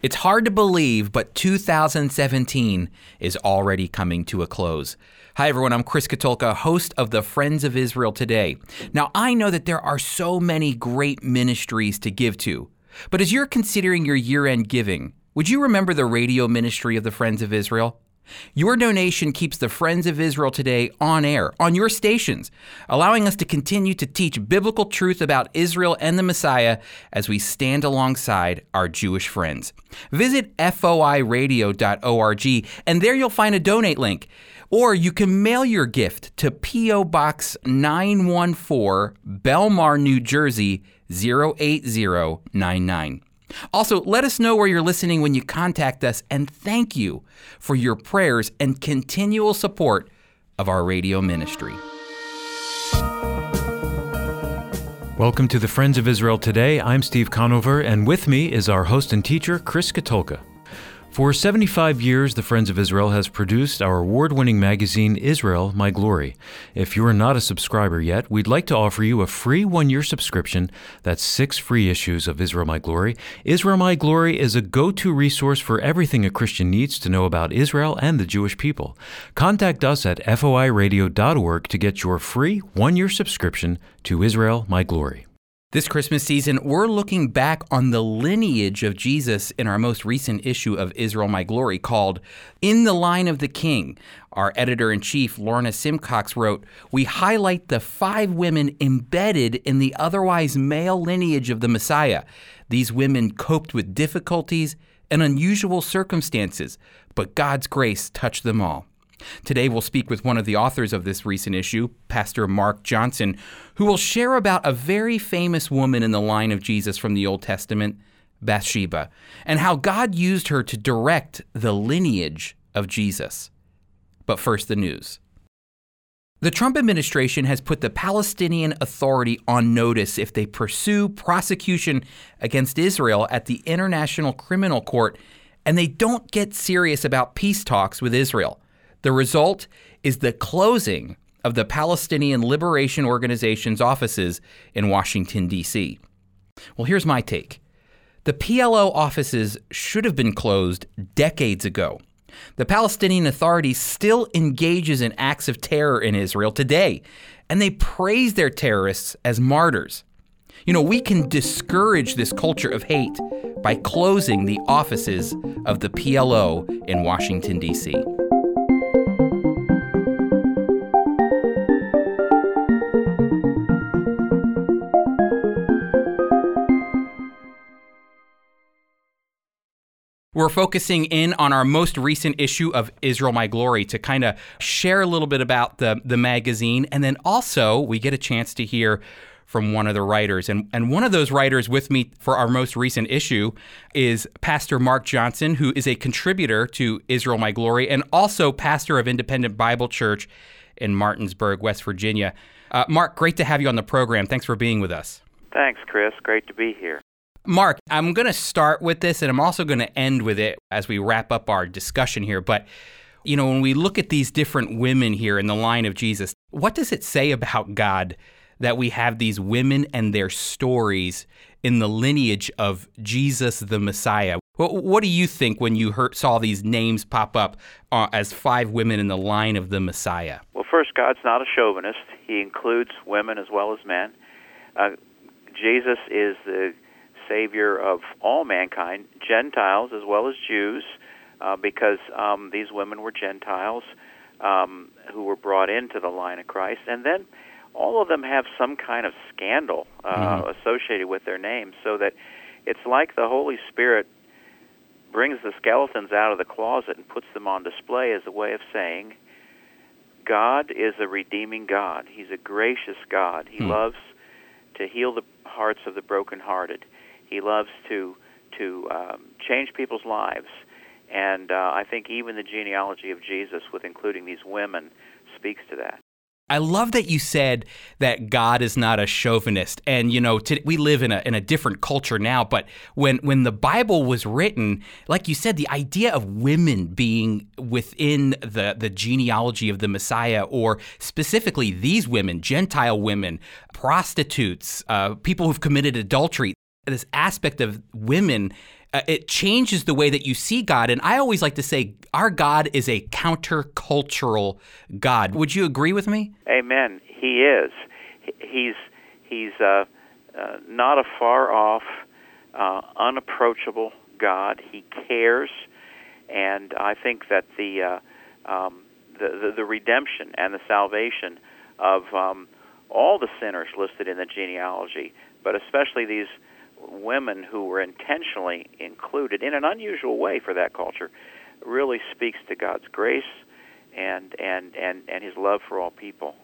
It's hard to believe, but 2017 is already coming to a close. Hi, everyone. I'm Chris Katulka, host of the Friends of Israel Today. Now, I know that there are so many great ministries to give to, but as you're considering your year end giving, would you remember the radio ministry of the Friends of Israel? Your donation keeps the Friends of Israel today on air, on your stations, allowing us to continue to teach biblical truth about Israel and the Messiah as we stand alongside our Jewish friends. Visit foiradio.org, and there you'll find a donate link. Or you can mail your gift to P.O. Box 914, Bellmawr, New Jersey 08099. Also, let us know where you're listening when you contact us, and thank you for your prayers and continual support of our radio ministry. Welcome to the Friends of Israel today. I'm Steve Conover, and with me is our host and teacher, Chris Katulka. For 75 years, the Friends of Israel has produced our award winning magazine, Israel My Glory. If you are not a subscriber yet, we'd like to offer you a free one year subscription. That's six free issues of Israel My Glory. Israel My Glory is a go to resource for everything a Christian needs to know about Israel and the Jewish people. Contact us at foiradio.org to get your free one year subscription to Israel My Glory. This Christmas season, we're looking back on the lineage of Jesus in our most recent issue of Israel My Glory called In the Line of the King. Our editor in chief, Lorna Simcox, wrote We highlight the five women embedded in the otherwise male lineage of the Messiah. These women coped with difficulties and unusual circumstances, but God's grace touched them all. Today, we'll speak with one of the authors of this recent issue, Pastor Mark Johnson, who will share about a very famous woman in the line of Jesus from the Old Testament, Bathsheba, and how God used her to direct the lineage of Jesus. But first, the news. The Trump administration has put the Palestinian Authority on notice if they pursue prosecution against Israel at the International Criminal Court and they don't get serious about peace talks with Israel. The result is the closing of the Palestinian Liberation Organization's offices in Washington, D.C. Well, here's my take the PLO offices should have been closed decades ago. The Palestinian Authority still engages in acts of terror in Israel today, and they praise their terrorists as martyrs. You know, we can discourage this culture of hate by closing the offices of the PLO in Washington, D.C. We're focusing in on our most recent issue of Israel My Glory to kind of share a little bit about the, the magazine. And then also, we get a chance to hear from one of the writers. And, and one of those writers with me for our most recent issue is Pastor Mark Johnson, who is a contributor to Israel My Glory and also pastor of Independent Bible Church in Martinsburg, West Virginia. Uh, Mark, great to have you on the program. Thanks for being with us. Thanks, Chris. Great to be here. Mark, I'm going to start with this and I'm also going to end with it as we wrap up our discussion here. But, you know, when we look at these different women here in the line of Jesus, what does it say about God that we have these women and their stories in the lineage of Jesus the Messiah? What, do you think when you heard, saw these names pop up uh, as five women in the line of the Messiah? Well, first, God's not a chauvinist, He includes women as well as men. Uh, Jesus is the Savior of all mankind, Gentiles as well as Jews, uh, because um, these women were Gentiles um, who were brought into the line of Christ. And then all of them have some kind of scandal uh, mm-hmm. associated with their name, so that it's like the Holy Spirit brings the skeletons out of the closet and puts them on display as a way of saying, God is a redeeming God. He's a gracious God. He mm. loves to heal the hearts of the brokenhearted. He loves to to um, change people's lives, and uh, I think even the genealogy of Jesus, with including these women, speaks to that. I love that you said that God is not a chauvinist, and you know we live in a in a different culture now. But when when the Bible was written, like you said, the idea of women being within the the genealogy of the Messiah, or specifically these women, Gentile women, prostitutes, uh, people who've committed adultery, this aspect of women uh, it changes the way that you see God. And I always like to say our God is a countercultural God. Would you agree with me? Amen. He is. He's he's uh, uh, not a far off, uh, unapproachable God. He cares, and I think that the, uh, um, the, the the redemption and the salvation of um, all the sinners listed in the genealogy, but especially these women who were intentionally included in an unusual way for that culture, really speaks to God's grace and and and and His love for all people.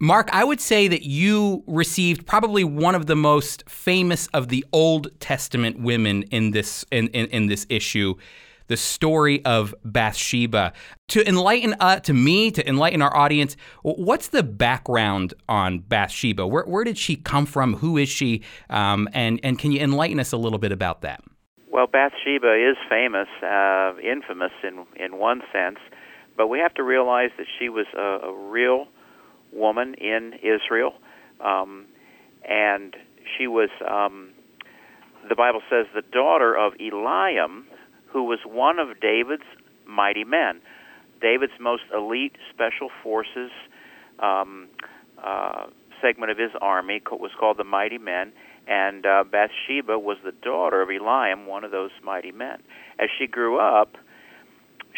Mark, I would say that you received probably one of the most famous of the Old Testament women in this in, in, in this issue, the story of Bathsheba. To enlighten uh, to me, to enlighten our audience, what's the background on Bathsheba? Where, where did she come from? Who is she? Um, and and can you enlighten us a little bit about that? Well, Bathsheba is famous, uh, infamous in in one sense, but we have to realize that she was a, a real woman in Israel, um, and she was. Um, the Bible says the daughter of Eliam, who was one of David's mighty men, David's most elite special forces um, uh, segment of his army was called the Mighty Men, and uh, Bathsheba was the daughter of Eliam, one of those mighty men. As she grew up,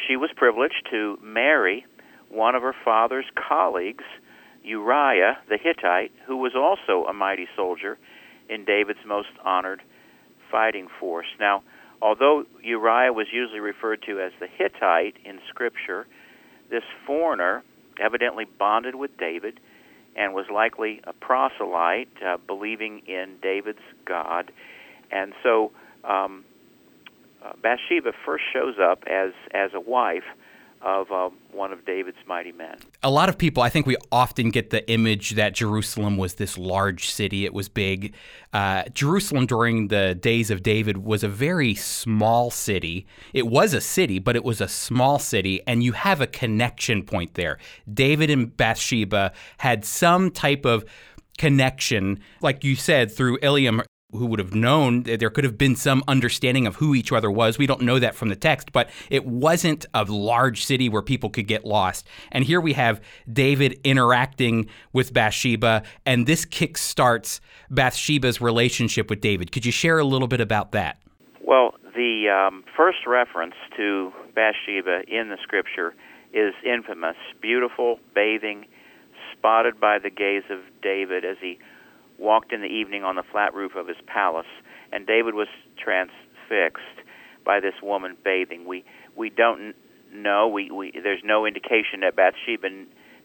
she was privileged to marry one of her father's colleagues, Uriah the Hittite, who was also a mighty soldier in David's most honored fighting force. Now, Although Uriah was usually referred to as the Hittite in Scripture, this foreigner evidently bonded with David and was likely a proselyte, uh, believing in David's God. And so um, uh, Bathsheba first shows up as, as a wife of uh, one of David's mighty men. A lot of people, I think we often get the image that Jerusalem was this large city. It was big. Uh, Jerusalem during the days of David was a very small city. It was a city, but it was a small city, and you have a connection point there. David and Bathsheba had some type of connection, like you said, through Eliam, who would have known that there could have been some understanding of who each other was. We don't know that from the text, but it wasn't a large city where people could get lost. And here we have David interacting with Bathsheba, and this kick starts Bathsheba's relationship with David. Could you share a little bit about that? Well, the um, first reference to Bathsheba in the scripture is infamous, beautiful, bathing, spotted by the gaze of David as he walked in the evening on the flat roof of his palace, and David was transfixed by this woman bathing. We we don't know. We, we there's no indication that Bathsheba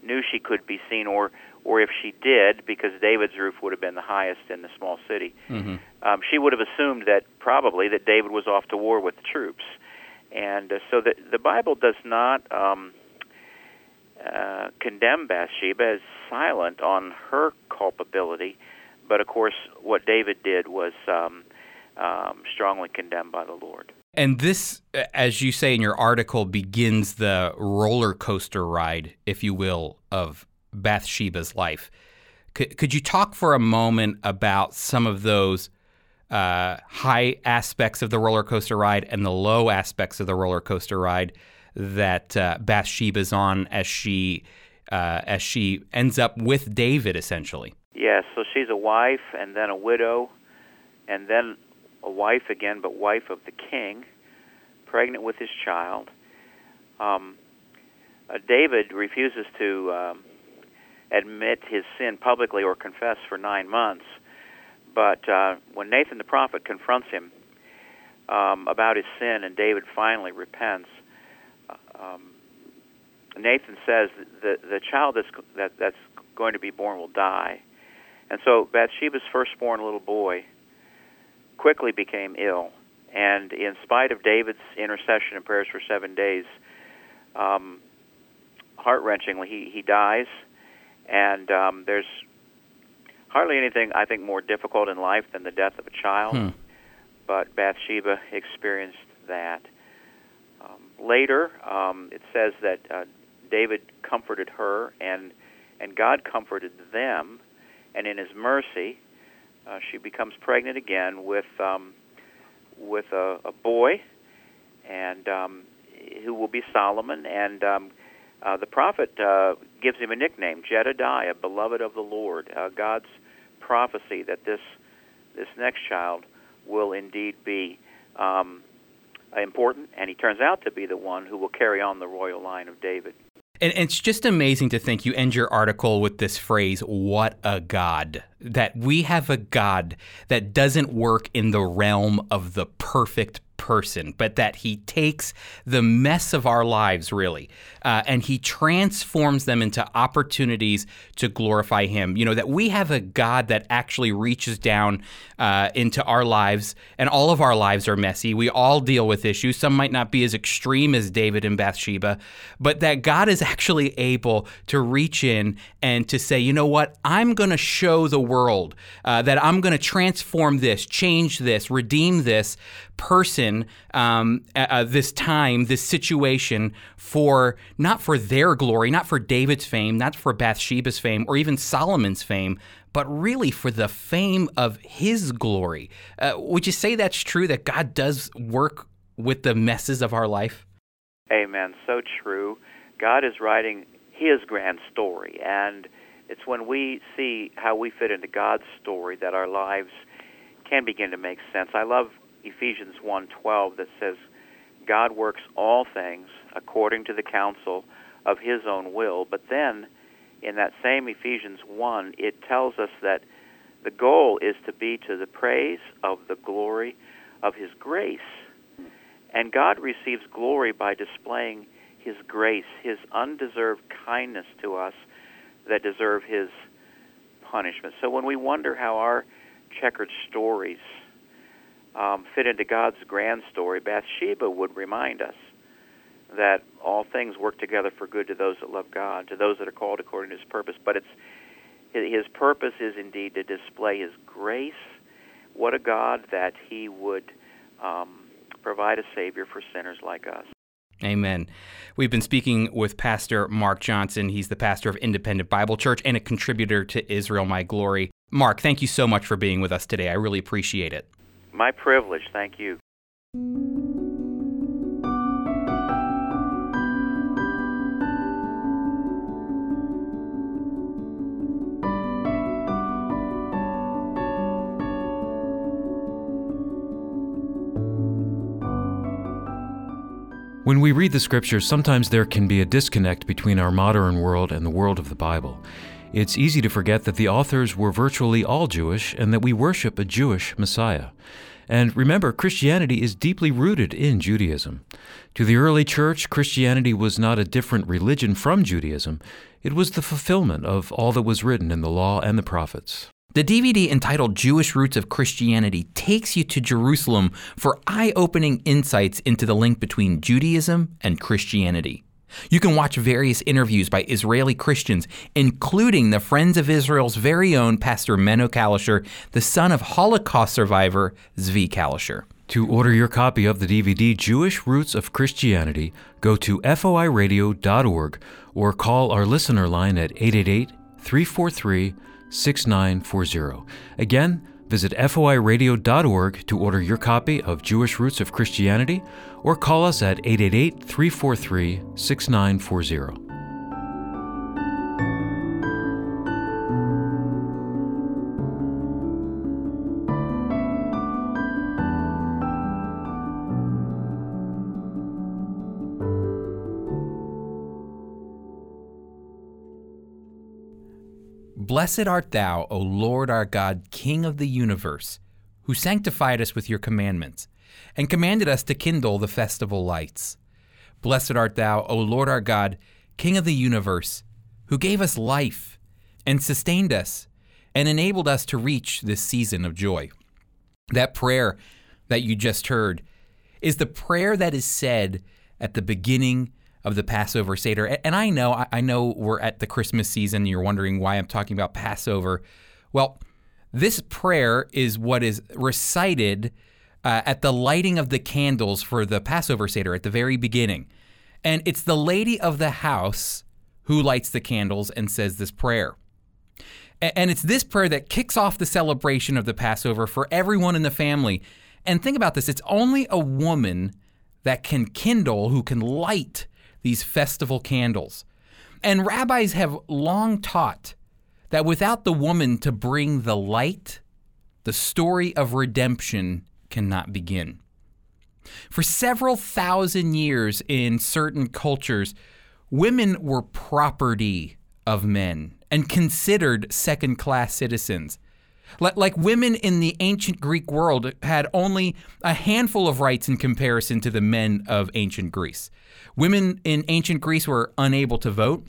knew she could be seen, or or if she did, because David's roof would have been the highest in the small city. Mm-hmm. Um, she would have assumed that probably that David was off to war with the troops, and uh, so the the Bible does not. Um, uh, condemn Bathsheba as silent on her culpability, but of course, what David did was um, um, strongly condemned by the Lord. And this, as you say in your article, begins the roller coaster ride, if you will, of Bathsheba's life. Could, could you talk for a moment about some of those uh, high aspects of the roller coaster ride and the low aspects of the roller coaster ride that uh, Bathsheba's on as she uh, as she ends up with David, essentially? Yes, so she's a wife and then a widow and then a wife again, but wife of the king, pregnant with his child. Um, uh, David refuses to um, admit his sin publicly or confess for nine months. But uh, when Nathan the prophet confronts him um, about his sin and David finally repents, uh, um, Nathan says the, the child that's, that, that's going to be born will die. And so Bathsheba's firstborn little boy quickly became ill. And in spite of David's intercession and prayers for seven days, um, heart wrenchingly, he, he dies. And um, there's hardly anything, I think, more difficult in life than the death of a child. Hmm. But Bathsheba experienced that. Um, later, um, it says that uh, David comforted her, and and God comforted them and in His mercy, uh, she becomes pregnant again with um, with a, a boy, and um, who will be Solomon. And um, uh, the prophet uh, gives him a nickname, Jedediah, beloved of the Lord. Uh, God's prophecy that this this next child will indeed be um, important, and he turns out to be the one who will carry on the royal line of David. And it's just amazing to think you end your article with this phrase, what a God. That we have a God that doesn't work in the realm of the perfect person, but that he takes the mess of our lives, really, uh, and he transforms them into opportunities to glorify him. You know, that we have a God that actually reaches down uh, into our lives, and all of our lives are messy. We all deal with issues. Some might not be as extreme as David and Bathsheba, but that God is actually able to reach in and to say, you know what, I'm going to show the world uh, that I'm going to transform this, change this, redeem this person, um, uh, this time, this situation for not for their glory, not for David's fame, not for Bathsheba's fame, or even Solomon's fame, but really for the fame of his glory. Uh, would you say that's true that God does work with the messes of our life? Amen. So true. God is writing his grand story, and it's when we see how we fit into God's story that our lives can begin to make sense. I love Ephesians 1:12 that says God works all things according to the counsel of his own will. But then in that same Ephesians 1, it tells us that the goal is to be to the praise of the glory of his grace. And God receives glory by displaying his grace, his undeserved kindness to us that deserve his punishment. So when we wonder how our checkered stories um, fit into God's grand story, Bathsheba would remind us that all things work together for good to those that love God, to those that are called according to His purpose. But it's His purpose is indeed to display His grace. What a God that He would um, provide a Savior for sinners like us. Amen. We've been speaking with Pastor Mark Johnson. He's the pastor of Independent Bible Church and a contributor to Israel My Glory. Mark, thank you so much for being with us today. I really appreciate it. My privilege. Thank you. When we read the scriptures, sometimes there can be a disconnect between our modern world and the world of the Bible. It's easy to forget that the authors were virtually all Jewish and that we worship a Jewish Messiah. And remember, Christianity is deeply rooted in Judaism. To the early church, Christianity was not a different religion from Judaism, it was the fulfillment of all that was written in the law and the prophets. The DVD entitled Jewish Roots of Christianity takes you to Jerusalem for eye opening insights into the link between Judaism and Christianity. You can watch various interviews by Israeli Christians, including the Friends of Israel's very own Pastor Menno Kalisher, the son of Holocaust survivor Zvi Kalisher. To order your copy of the DVD Jewish Roots of Christianity, go to foiradio.org or call our listener line at 888 343 6940. Again, visit foiradio.org to order your copy of Jewish Roots of Christianity or call us at 888 343 6940. Blessed art thou, O Lord our God, King of the universe, who sanctified us with your commandments, and commanded us to kindle the festival lights. Blessed art thou, O Lord our God, King of the universe, who gave us life, and sustained us, and enabled us to reach this season of joy. That prayer that you just heard is the prayer that is said at the beginning of the Passover Seder. And I know, I know we're at the Christmas season. You're wondering why I'm talking about Passover. Well, this prayer is what is recited uh, at the lighting of the candles for the Passover Seder at the very beginning. And it's the lady of the house who lights the candles and says this prayer. And it's this prayer that kicks off the celebration of the Passover for everyone in the family. And think about this it's only a woman that can kindle, who can light these festival candles. And rabbis have long taught that without the woman to bring the light, the story of redemption cannot begin. For several thousand years in certain cultures, women were property of men and considered second class citizens. Like women in the ancient Greek world had only a handful of rights in comparison to the men of ancient Greece. Women in ancient Greece were unable to vote,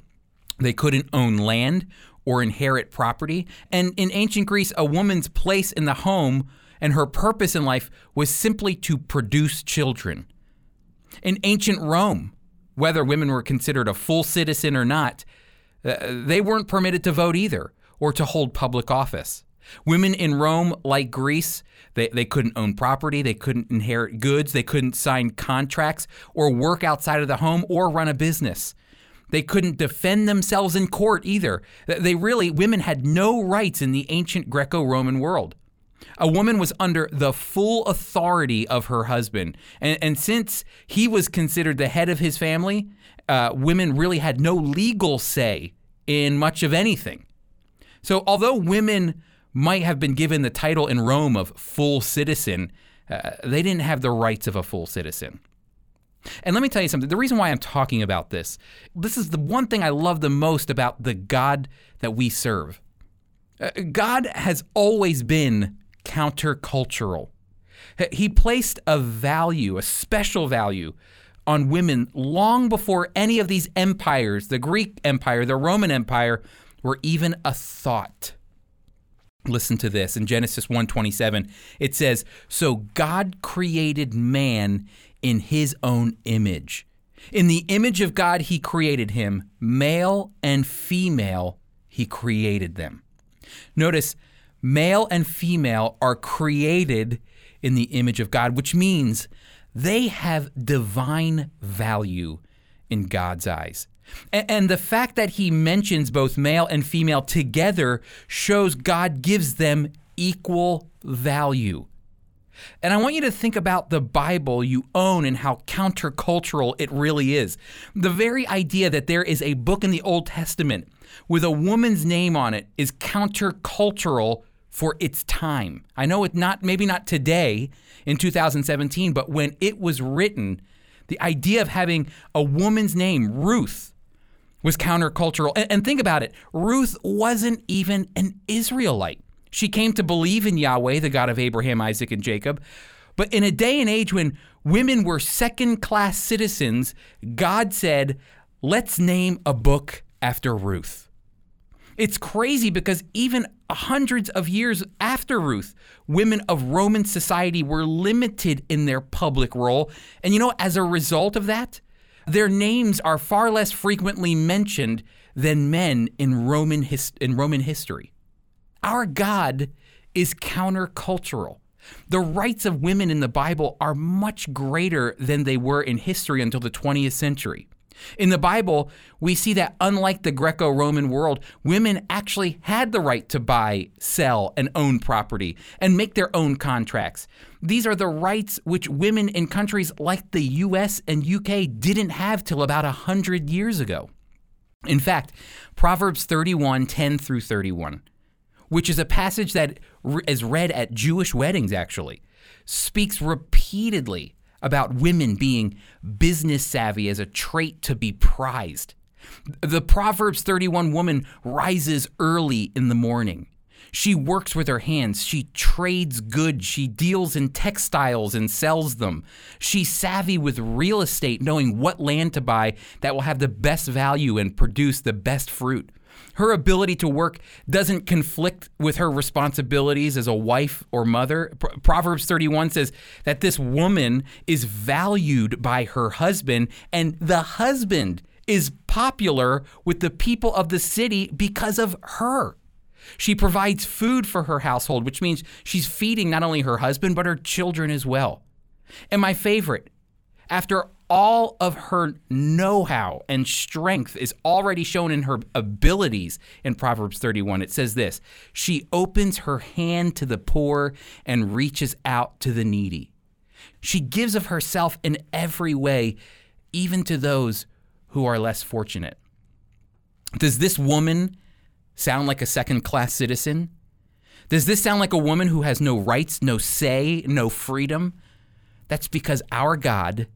they couldn't own land or inherit property. And in ancient Greece, a woman's place in the home and her purpose in life was simply to produce children. In ancient Rome, whether women were considered a full citizen or not, uh, they weren't permitted to vote either or to hold public office. Women in Rome, like Greece, they, they couldn't own property, they couldn't inherit goods, they couldn't sign contracts or work outside of the home or run a business. They couldn't defend themselves in court either. They really, women had no rights in the ancient Greco Roman world. A woman was under the full authority of her husband. And, and since he was considered the head of his family, uh, women really had no legal say in much of anything. So, although women might have been given the title in Rome of full citizen, uh, they didn't have the rights of a full citizen. And let me tell you something the reason why I'm talking about this, this is the one thing I love the most about the God that we serve. Uh, God has always been countercultural. He placed a value, a special value, on women long before any of these empires, the Greek Empire, the Roman Empire, were even a thought. Listen to this in Genesis 1:27. It says, "So God created man in his own image. In the image of God, he created him, male and female, he created them. Notice, male and female are created in the image of God, which means they have divine value in God's eyes. And the fact that he mentions both male and female together shows God gives them equal value. And I want you to think about the Bible you own and how countercultural it really is. The very idea that there is a book in the Old Testament with a woman's name on it is countercultural for its time. I know it not maybe not today in 2017, but when it was written, the idea of having a woman's name, Ruth, was countercultural. And, and think about it Ruth wasn't even an Israelite. She came to believe in Yahweh, the God of Abraham, Isaac, and Jacob. But in a day and age when women were second class citizens, God said, let's name a book after Ruth. It's crazy because even hundreds of years after Ruth, women of Roman society were limited in their public role. And you know, as a result of that, their names are far less frequently mentioned than men in Roman, his- in Roman history. Our God is countercultural. The rights of women in the Bible are much greater than they were in history until the 20th century. In the Bible, we see that unlike the Greco Roman world, women actually had the right to buy, sell, and own property and make their own contracts. These are the rights which women in countries like the US and UK didn't have till about 100 years ago. In fact, Proverbs 31 10 through 31 which is a passage that is read at Jewish weddings, actually, speaks repeatedly about women being business savvy as a trait to be prized. The Proverbs 31 woman rises early in the morning. She works with her hands. She trades goods. She deals in textiles and sells them. She's savvy with real estate, knowing what land to buy that will have the best value and produce the best fruit her ability to work doesn't conflict with her responsibilities as a wife or mother. Proverbs 31 says that this woman is valued by her husband, and the husband is popular with the people of the city because of her. She provides food for her household, which means she's feeding not only her husband, but her children as well. And my favorite, after all of her know how and strength is already shown in her abilities in Proverbs 31. It says this She opens her hand to the poor and reaches out to the needy. She gives of herself in every way, even to those who are less fortunate. Does this woman sound like a second class citizen? Does this sound like a woman who has no rights, no say, no freedom? That's because our God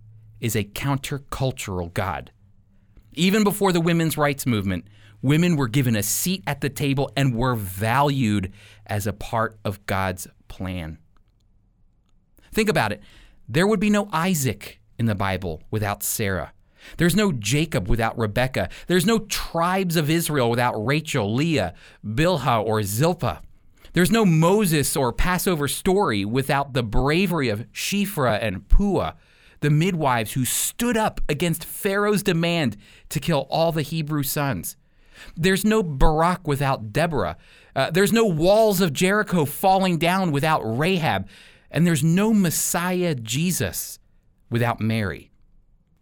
is a countercultural God. Even before the women's rights movement, women were given a seat at the table and were valued as a part of God's plan. Think about it. There would be no Isaac in the Bible without Sarah. There's no Jacob without Rebekah. There's no tribes of Israel without Rachel, Leah, Bilhah, or Zilpah. There's no Moses or Passover story without the bravery of Shiphrah and Puah the midwives who stood up against Pharaoh's demand to kill all the Hebrew sons. There's no Barak without Deborah. Uh, there's no walls of Jericho falling down without Rahab. And there's no Messiah Jesus without Mary.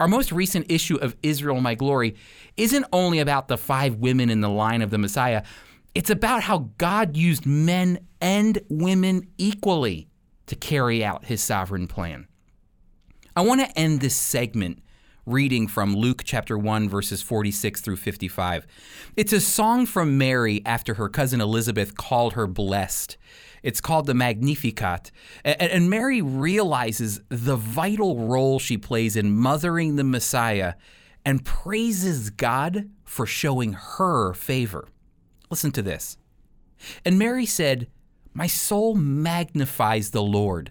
Our most recent issue of Israel My Glory isn't only about the five women in the line of the Messiah, it's about how God used men and women equally to carry out his sovereign plan. I want to end this segment reading from Luke chapter 1, verses 46 through 55. It's a song from Mary after her cousin Elizabeth called her blessed. It's called the Magnificat. And Mary realizes the vital role she plays in mothering the Messiah and praises God for showing her favor. Listen to this. And Mary said, My soul magnifies the Lord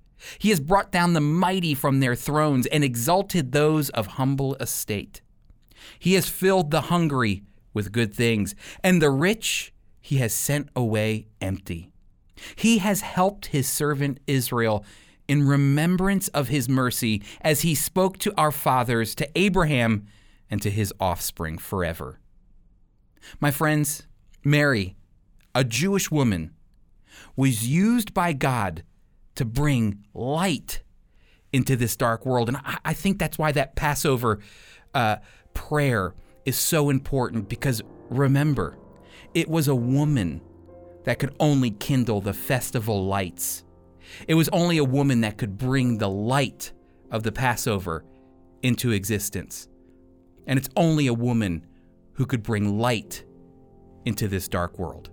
He has brought down the mighty from their thrones and exalted those of humble estate. He has filled the hungry with good things, and the rich he has sent away empty. He has helped his servant Israel in remembrance of his mercy as he spoke to our fathers, to Abraham, and to his offspring forever. My friends, Mary, a Jewish woman, was used by God to bring light into this dark world. And I, I think that's why that Passover uh, prayer is so important because remember, it was a woman that could only kindle the festival lights. It was only a woman that could bring the light of the Passover into existence. And it's only a woman who could bring light into this dark world.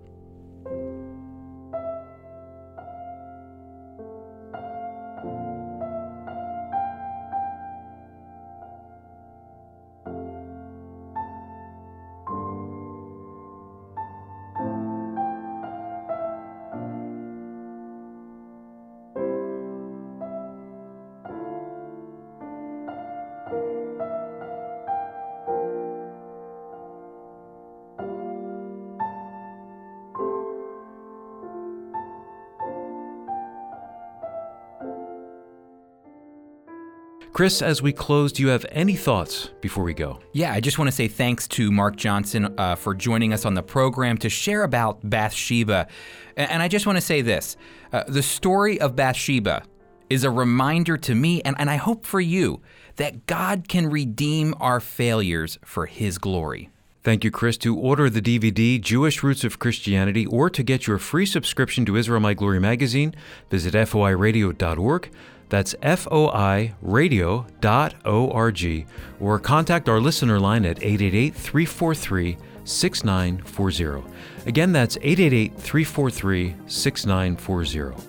Chris, as we close, do you have any thoughts before we go? Yeah, I just want to say thanks to Mark Johnson uh, for joining us on the program to share about Bathsheba. And I just want to say this uh, the story of Bathsheba is a reminder to me, and, and I hope for you, that God can redeem our failures for His glory. Thank you, Chris. To order the DVD Jewish Roots of Christianity or to get your free subscription to Israel My Glory magazine, visit foiradio.org. That's foiradio.org or contact our listener line at 888 343 6940. Again, that's 888 343 6940.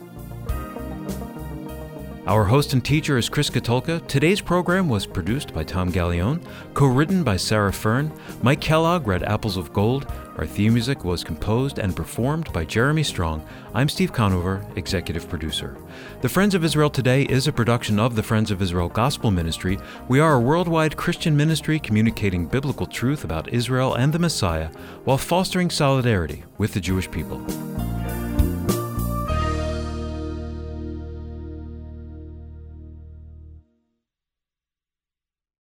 Our host and teacher is Chris Katulka. Today's program was produced by Tom Gallione, co written by Sarah Fern. Mike Kellogg read Apples of Gold. Our theme music was composed and performed by Jeremy Strong. I'm Steve Conover, executive producer. The Friends of Israel Today is a production of the Friends of Israel Gospel Ministry. We are a worldwide Christian ministry communicating biblical truth about Israel and the Messiah while fostering solidarity with the Jewish people.